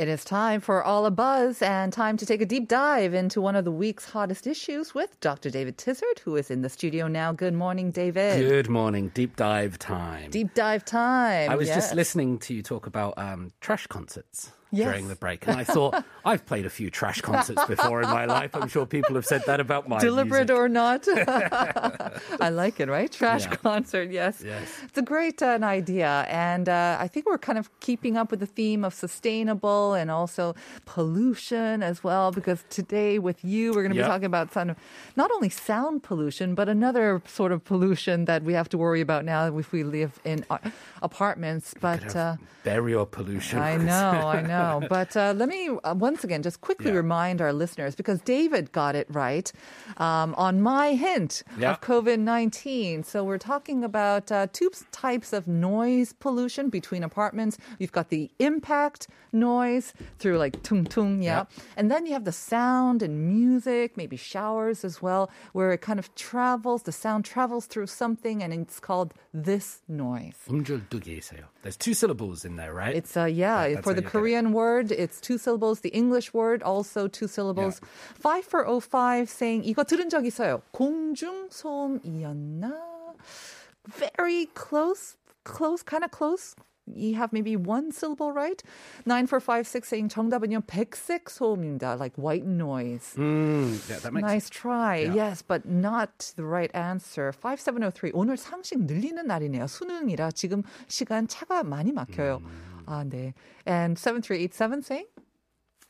It is time for All a Buzz and time to take a deep dive into one of the week's hottest issues with Dr. David Tizard, who is in the studio now. Good morning, David. Good morning. Deep dive time. Deep dive time. I was just listening to you talk about um, trash concerts Yes. during the break, and I thought I've played a few trash concerts before in my life. I'm sure people have said that about my Deliberate music. or not. I like it, right? Trash Yeah. concert, yes. Yes. It's a great uh, an idea. And uh, I think we're kind of keeping up with the theme of sustainable and also pollution as well, because today with you, we're going to Yeah. be talking about some, not only sound pollution, but another sort of pollution that we have to worry about now if we live in apartments. But. Uh, Burial pollution. I know, I know. But uh, let me uh, once again just quickly Yeah. remind our listeners because David got it right um, on my hint Yeah. of COVID 19. So we're talking about uh, two types of noise pollution between apartments. You've got the impact noise through like tung tung, yeah. And then you have the sound and music, maybe showers as well, where it kind of travels, the sound travels through something and it's called this noise. 음줄두기세요. There's two syllables in there, right? It's uh yeah That- that's for how the you get it. Korean word it's two syllables. The English word also two syllables. Five for 05 saying 이거 들은 적 있어요. 공중 소음이었나? Very close, close, kind of close. You have maybe one syllable right. Nine for five six saying 정답은요 백색 소음입니다. Like white noise. Mm, yeah, that makes Nice try. Yeah. Yes, but not the right answer. 5703. 오늘 상식 늘리는 날이네요. 수능이라 지금 시간 차가 많이 막혀요. 음. 아, 네. And 7387 saying?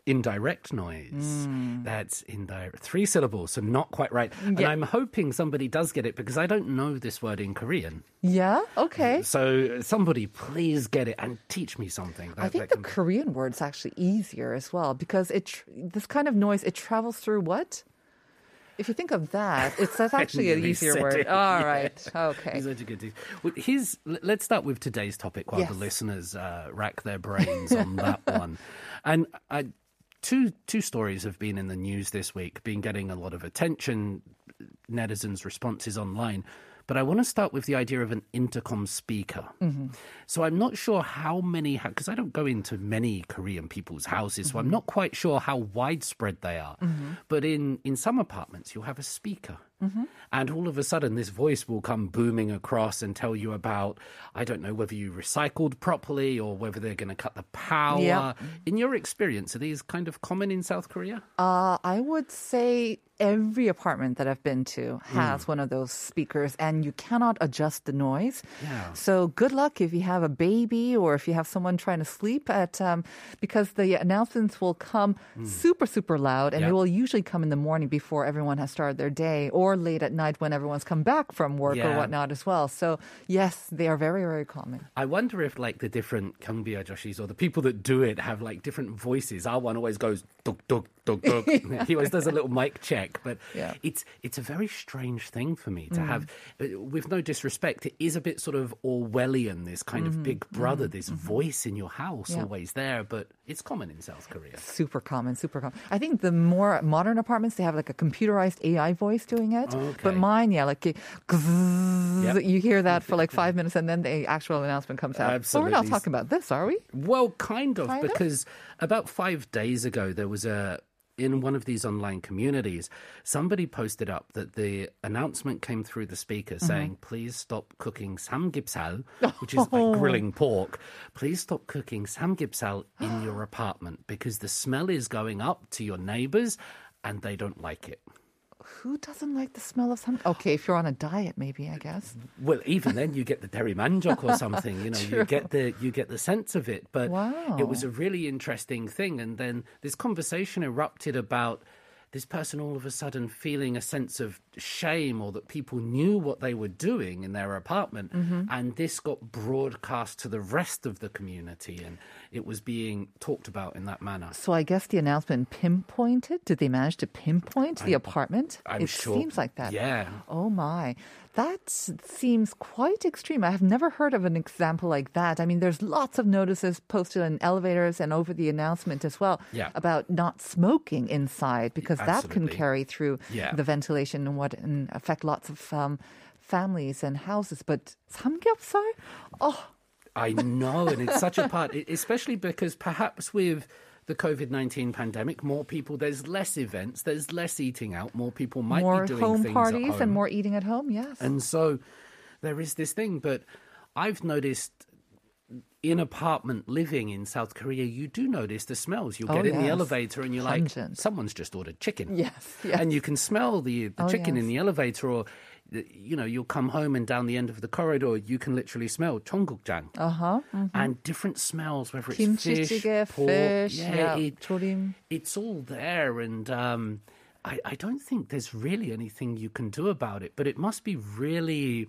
indirect noise. Mm. That's indirect. Three syllables, so not quite right. And I'm hoping somebody does get it because I don't know this word in Korean. Yeah, okay. So somebody please get it and teach me something. I That- think the Korean word's actually easier as well because it tr- this kind of noise it travels through what? If you think of that, it's that's actually an easier word. it, All yes. right, okay. He's such a good. Well, here's, let's start with today's topic while Yes. the listeners uh, rack their brains on that one. And I, two two stories have been in the news this week, been getting a lot of attention, netizens' responses online. But I want to start with the idea of an intercom speaker. Mm-hmm. So I'm not sure how many, because I don't go into many Korean people's houses, so Mm-hmm. I'm not quite sure how widespread they are. But in, in some apartments, you'll have a speaker. Mm-hmm. And all of a sudden, this voice will come booming across and tell you about, I don't know, whether you recycled properly or whether they're going to cut the power. Yeah. In your experience, are these kind of common in South Korea? Uh, I would say every apartment that I've been to has one of those speakers, and you cannot adjust the noise. Yeah. So good luck if you have a baby or if you have someone trying to sleep at, um, because the announcements will come super super loud, and. Yeah. they will usually come in the morning before everyone has started their day, or late at night when everyone's come back from work or whatnot as well. So yes, they are very very common. I wonder if like the different Kangbia Joshis or the people that do it have like different voices. Our one always goes duk duk duk duk. He always does a little mic check, but Yeah. it's it's a very strange thing for me to mm. have. uh, With no disrespect, it is a bit sort of Orwellian. This kind of mm-hmm. big brother, mm-hmm. this mm-hmm. voice in your house, Yeah. always there. But it's common in South Korea. super common, super common. I think the more modern apartments, they have like a computerized AI voice doing it. But Okay. mine, yeah, like Yep. you hear that for like five minutes and then the actual announcement comes out. But we're not talking about this, are we? Well, kind of, Kind of? because about five days ago, there was a. In one of these online communities, somebody posted up that the announcement came through the speaker Mm-hmm. saying, please stop cooking samgyeopsal, which is like grilling pork. Please stop cooking samgyeopsal in your apartment because the smell is going up to your neighbors and they don't like it. Who doesn't like the smell of something? Okay, if you're on a diet, maybe I guess. Well, even then, you get the daeri manjok or something. You know, you get the you get the sense of it. But Wow. it was a really interesting thing. And then this conversation erupted about this person all of a sudden feeling a sense of shame or that people knew what they were doing in their apartment mm-hmm. and this got broadcast to the rest of the community and it was being talked about in that manner So I guess the announcement pinpointed. Did they manage to pinpoint the apartment? I'm it sure- seems like that. yeah. Oh my. That seems quite extreme. I have never heard of an example like that. I mean, there's lots of notices posted in elevators and over the announcement as well Yeah. about not smoking inside because that can carry through Yeah. the ventilation and what and affect lots of um, families and houses. But samgyeopsal? Oh, I know, and it's such a part, especially because perhaps with the COVID 19 pandemic, more people, there's less events, there's less eating out, more people might more be doing home things parties at home. and more eating at home. Yes. And so there is this thing, but I've noticed in apartment living in South Korea, you do notice the smells. You'll Oh, get in the elevator and you're Pungent. like, someone's just ordered chicken. Yes, yes. And you can smell the, the Oh, chicken in the elevator or, you know, you'll come home and down the end of the corridor, you can literally smell cheonggukjang. uh huh. And different smells, whether it's fish, pork, fish, yeah, yeah, it- 조림. it's all there and um, I, I don't think there's really anything you can do about it but it must be really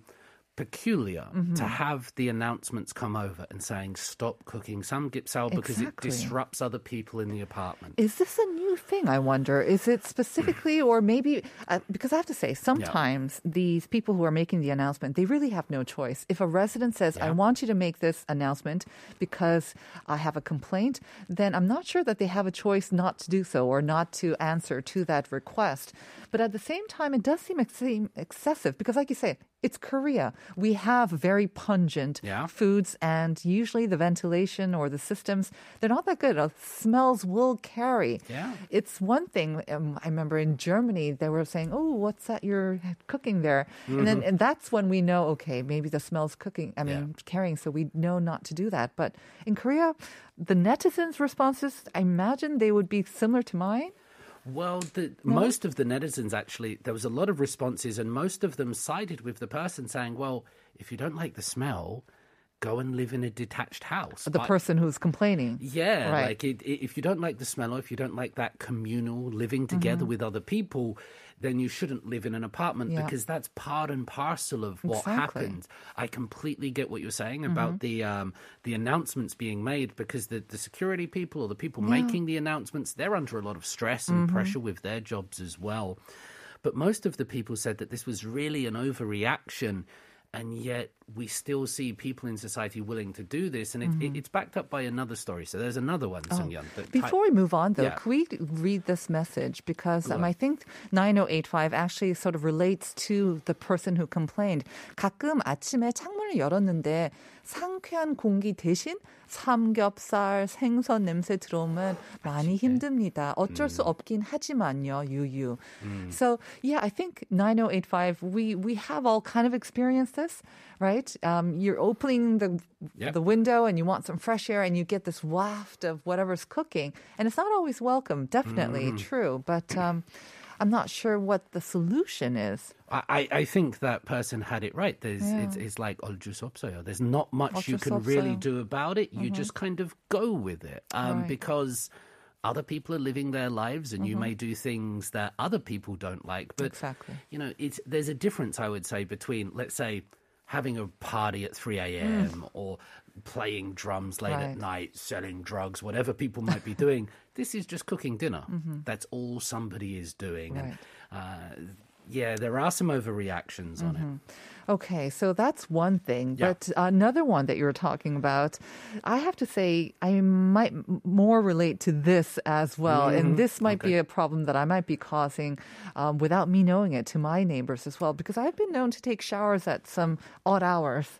peculiar Mm-hmm. to have the announcements come over and saying stop cooking some samgyeopsal because Exactly. it disrupts other people in the apartment Is this a new thing? I wonder. Is it specifically, or maybe uh, because I have to say, sometimes these people who are making the announcement, they really have no choice. If a resident says, "I want you to make this announcement because I have a complaint," then I'm not sure that they have a choice not to do so or not to answer to that request. But at the same time, it does seem ex- seem excessive because, like you say, it's Korea. We have very pungent Yeah. foods, and usually the ventilation or the systems, they're not that good. Uh, smells will carry. Yeah. It's one thing. Um, I remember in Germany, they were saying, Oh, what's that you're cooking there? And then and that's when we know, okay, maybe the smell's cooking, I mean, carrying. So we know not to do that. But in Korea, the netizens' responses, I imagine they would be similar to mine. Well the, most of the netizens actually there was a lot of responses and most of them sided with the person saying well if you don't like the smell go and live in a detached house The I- person who's complaining. Yeah, Right. like it, it, if you don't like the smell or if you don't like that communal living together mm-hmm. with other people, then you shouldn't live in an apartment Yeah. because that's part and parcel of what Exactly. happens. I completely get what you're saying about the um, the announcements being made because the, the security people or the people making the announcements they're under a lot of stress and pressure with their jobs as well. But most of the people said that this was really an overreaction. And yet, we still see people in society willing to do this, and it, it, it's backed up by another story. So there's another one, Sung Yeon. that ti- Before we move on, though, Yeah. could we read this message? Because um, I think 9085 actually sort of relates to the person who complained. 가끔 아침에 창문을 열었는데 상쾌한 공기 대신 삼겹살, 생선 냄새 들어오면 많이 힘듭니다. 어쩔 수 없긴 하지만요, 유유. So, yeah, I think 9085, we, we have all kind of experienced this, right? right? Um, you're opening the yep. the window and you want some fresh air, and you get this waft of whatever's cooking, and it's not always welcome. Definitely mm. true, but. Um, I'm not sure what the solution is. I, I think that person had it right. There's yeah. it's, it's like. There's not much you can really do about it. You mm-hmm. just kind of go with it um, right. because other people are living their lives and mm-hmm. you may do things that other people don't like. But exactly. you know, it's there's a difference I would say between let's say having a party at 3 a.m. or playing drums late Mm. Right. at night, selling drugs, whatever people might be doing. This is just cooking dinner. That's all somebody is doing. And, uh, yeah, there are some overreactions on it. Okay, so that's one thing. Yeah. But another one that you were talking about, I have to say, I might more relate to this as well. And this might be Mm-hmm. A problem that I might be causing um, without me knowing it to my neighbors as well, because I've been known to take showers at some odd hours.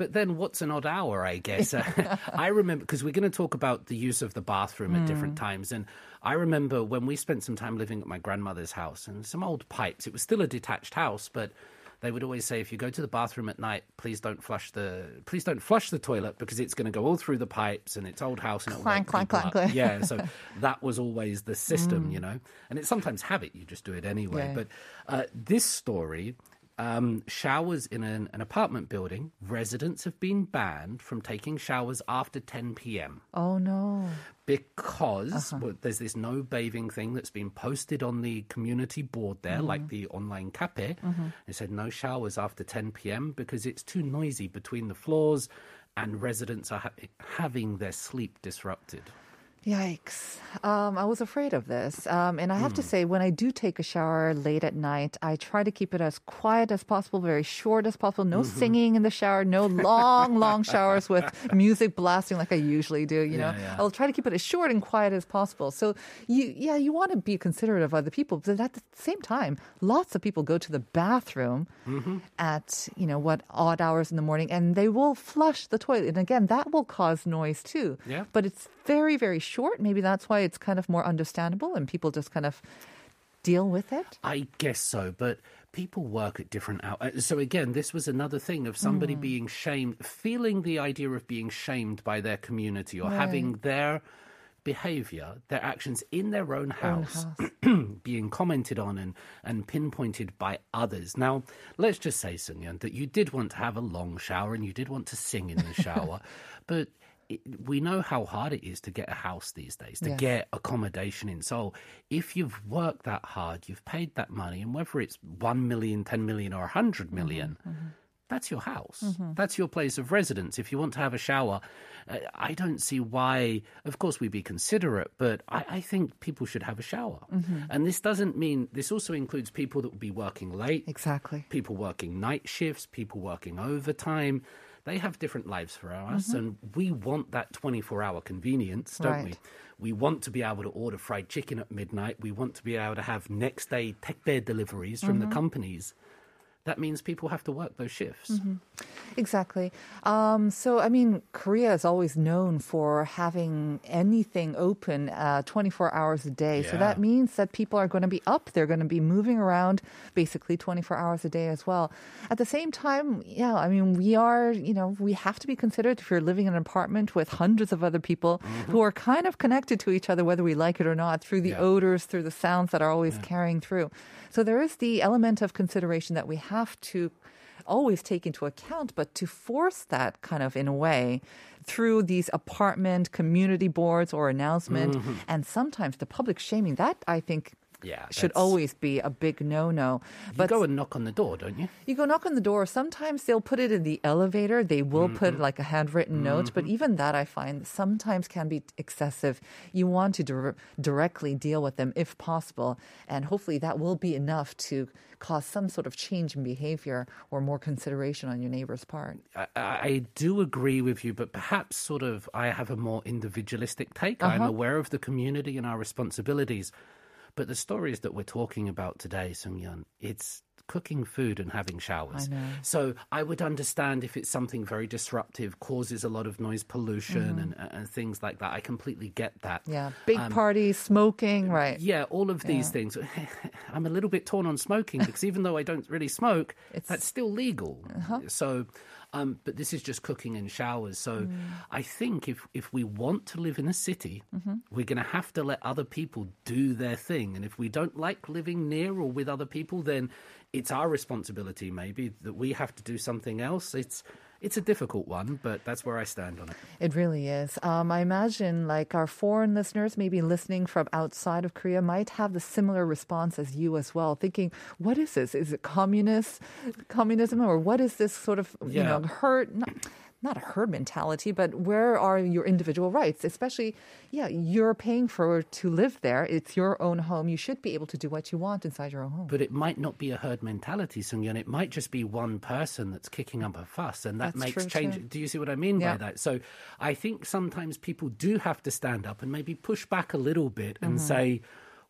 But then what's an odd hour, I guess? I remember, because we're going to talk about the use of the bathroom at different times. And I remember when we spent some time living at my grandmother's house and some old pipes. It was still a detached house, but they would always say, if you go to the bathroom at night, please don't flush the please don't flush the toilet because it's going to go all through the pipes and it's old house and it'll clang, people clang, Yeah, so that was always the system, you know. And it's sometimes habit; you just do it anyway. Yeah. But uh, this story Um, showers in an, an apartment building, residents have been banned from taking showers after 10 p.m. Oh no. because uh-huh. well, there's this no bathing thing that's been posted on the community board there, mm-hmm. like the online cafe. Mm-hmm. It said no showers after 10 p.m. because it's too noisy between the floors and residents are ha- having their sleep disrupted. Yikes. Um, I was afraid of this. Um, and I have to say, when I do take a shower late at night, I try to keep it as quiet as possible, very short as possible. No singing in the shower, no long, long showers with music blasting like I usually do. You know, Yeah, yeah. I'll try to keep it as short and quiet as possible. So you, yeah, you want to be considerate of other people, but at the same time, lots of people go to the bathroom at you know what odd hours in the morning, and they will flush the toilet. And again, that will cause noise too. Yeah. But it's very, very short. Maybe that's why it's kind of more understandable, and people just kind of deal with it. I guess so, but people work at different hours. Uh, so again, this was another thing of somebody mm. being shamed, feeling the idea of being shamed by their community or having their behavior, their actions in their own house, being commented on and, and pinpointed by others. Now, let's just say, Sunyan, that you did want to have a long shower and you did want to sing in the shower, but it, we know how hard it is to get a house these days, to get accommodation in Seoul. If you've worked that hard, you've paid that money, and whether it's 1 million, 10 million, or 100 mm-hmm, million, mm-hmm. that's your house. Mm-hmm. That's your place of residence. If you want to have a shower, uh, I don't see why. Of course, we'd be considerate, but I, I think people should have a shower. And this doesn't mean, this also includes people that will be working late, Exactly. people working night shifts, people working overtime. They have different lives for us, mm-hmm. and we want that 24 hour convenience, don't we? Right. We want to be able to order fried chicken at midnight. We want to be able to have next day tech deliveries from the mm-hmm. companies. That means people have to work those shifts. Exactly. Um, so, I mean, Korea is always known for having anything open uh, 24 hours a day. So that means that people are going to be up. They're going to be moving around basically 24 hours a day as well. At the same time, yeah, I mean, we are, you know, we have to be considered if you're living in an apartment with hundreds of other people who are kind of connected to each other, whether we like it or not, through the Yeah. odors, through the sounds that are always carrying through. So there is the element of consideration that we have to always take into account, but to force that kind of in a way through these apartment community boards or announcement mm-hmm. and sometimes the public shaming that I think Yeah, should always be a big no-no. But You go and knock on the door, don't you? you go knock on the door. Sometimes they'll put it in the elevator. They will put Mm-hmm. like a handwritten note, but even that I find sometimes can be excessive. You want to dir- directly deal with them if possible, and hopefully that will be enough to cause some sort of change in behavior or more consideration on your neighbor's part. I, I do agree with you, but perhaps sort of I have a more individualistic take. I'm aware of the community and our responsibilities. But the stories that we're talking about today, Sung Yun, it's cooking food and having showers. I know. So I would understand if it's something very disruptive, causes a lot of noise pollution mm-hmm. and, and things like that. I completely get that. Yeah, big Um, parties, smoking, uh, right? Yeah, all of these things. I'm a little bit torn on smoking because even though I don't really smoke, It's- that's still legal. Uh-huh. So, um, but this is just cooking and showers. So, mm. I think if if we want to live in a city, mm-hmm. we're going to have to let other people do their thing. And if we don't like living near or with other people, then it's our responsibility maybe that we have to do something else. It's it's a difficult one, but that's where I stand on it. It really is. Um, I imagine like our foreign listeners, maybe listening from outside of Korea, might have the similar response as you as well, thinking, "What is this? Is it communist, communism, or what is this sort of you know herd?" Not, not a herd mentality, but where are your individual rights? Especially, yeah, you're paying for to live there. It's your own home. You should be able to do what you want inside your own home. But it might not be a herd mentality, Sungyeon. It might just be one person that's kicking up a fuss, and that That's makes change. too. Do you see what I mean Yeah. by that? So I think sometimes people do have to stand up and maybe push back a little bit and Mm-hmm. say,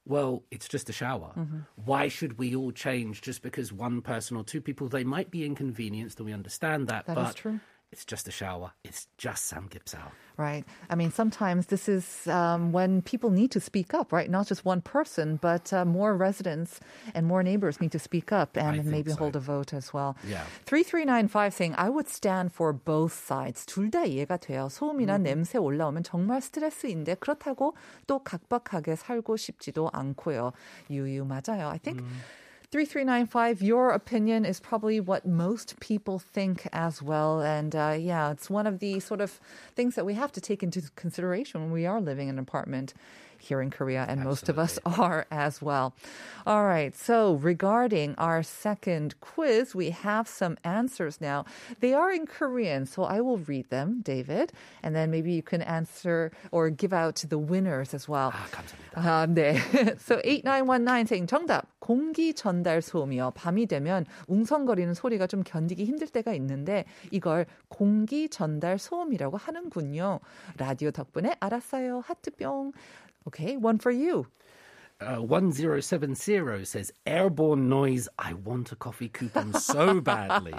well, it's just a shower. Why should we all change just because one person or two people, they might be inconvenienced, and we understand that, That is but true it's just a shower. It's just samgyeopsal. Right. I mean, sometimes this is um, when people need to speak up, right? Not just one person, but uh, more residents and more neighbors need to speak up and maybe so. hold a vote as well. Yeah. 3395 saying, I would stand for both sides. 둘 다 이해가 돼요. 소음이나 mm. 냄새 올라오면 정말 스트레스인데 그렇다고 또 각박하게 살고 싶지도 않고요. 유유 맞아요. I think... Mm. 3395, your opinion is probably what most people think as well. And uh, yeah, it's one of the sort of things that we have to take into consideration when we are living in an apartment here in Korea, and most of us are as well. All right, so regarding our second quiz, we have some answers now. They are in Korean, so I will read them, David, and then maybe you can answer or give out to the winners as well. 아, 감사합니다. 아, 네. so 8919 saying 정답. 공기 전 달 소음이요. 밤이 되면 웅성거리는 소리가 좀 견디기 힘들 때가 있는데 이걸 공기 전달 소음이라고 하는군요. 라디오 덕분에 알았어요. 하트뿅. Okay, one for you. Uh, 1070 says, airborne noise. I want a coffee coupon so badly.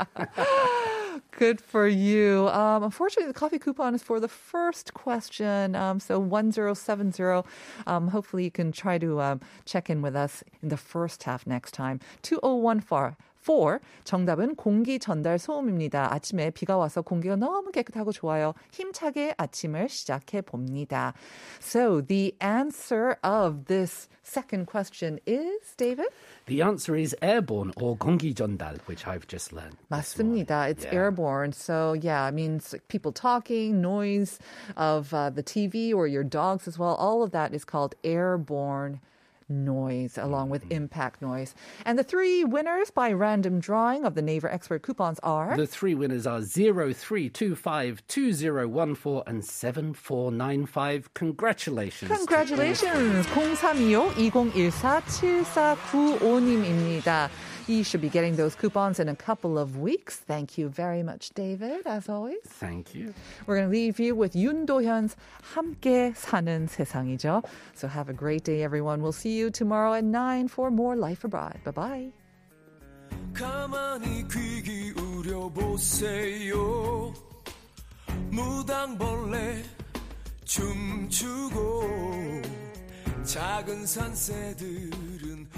Good for you. Um, unfortunately, the coffee coupon is for the first question. Um, so 1070. Um, hopefully, you can try to um, check in with us in the first half next time. 2014. 4. 정답은 공기 전달 소음입니다. 아침에 비가 와서 공기가 너무 깨끗하고 좋아요. 힘차게 아침을 시작해 봅니다. So the answer of this second question is, David? the answer is airborne or 공기 전달, which I've just learned. this morning. 맞습니다. It's Yeah. airborne. So, yeah, I mean, it's like people talking, noise of uh, the TV or your dogs as well. All of that is called airborne noise along with Mm-hmm. impact noise. And the three winners by random drawing of the Naver Expert coupons are The three winners are 0325 2014 and 7495. Congratulations. to all three. Congratulations. 0325 2014 7495님입니다. You should be getting those coupons in a couple of weeks. Thank you very much, David, as always. Thank you. We're going to leave you with 윤도현's 함께 사는 세상이죠. So have a great day, everyone. We'll see you tomorrow at 9 for more Life Abroad. Bye-bye. 가만히 귀 기울여 보세요 무당벌레 춤추고 작은 산새들은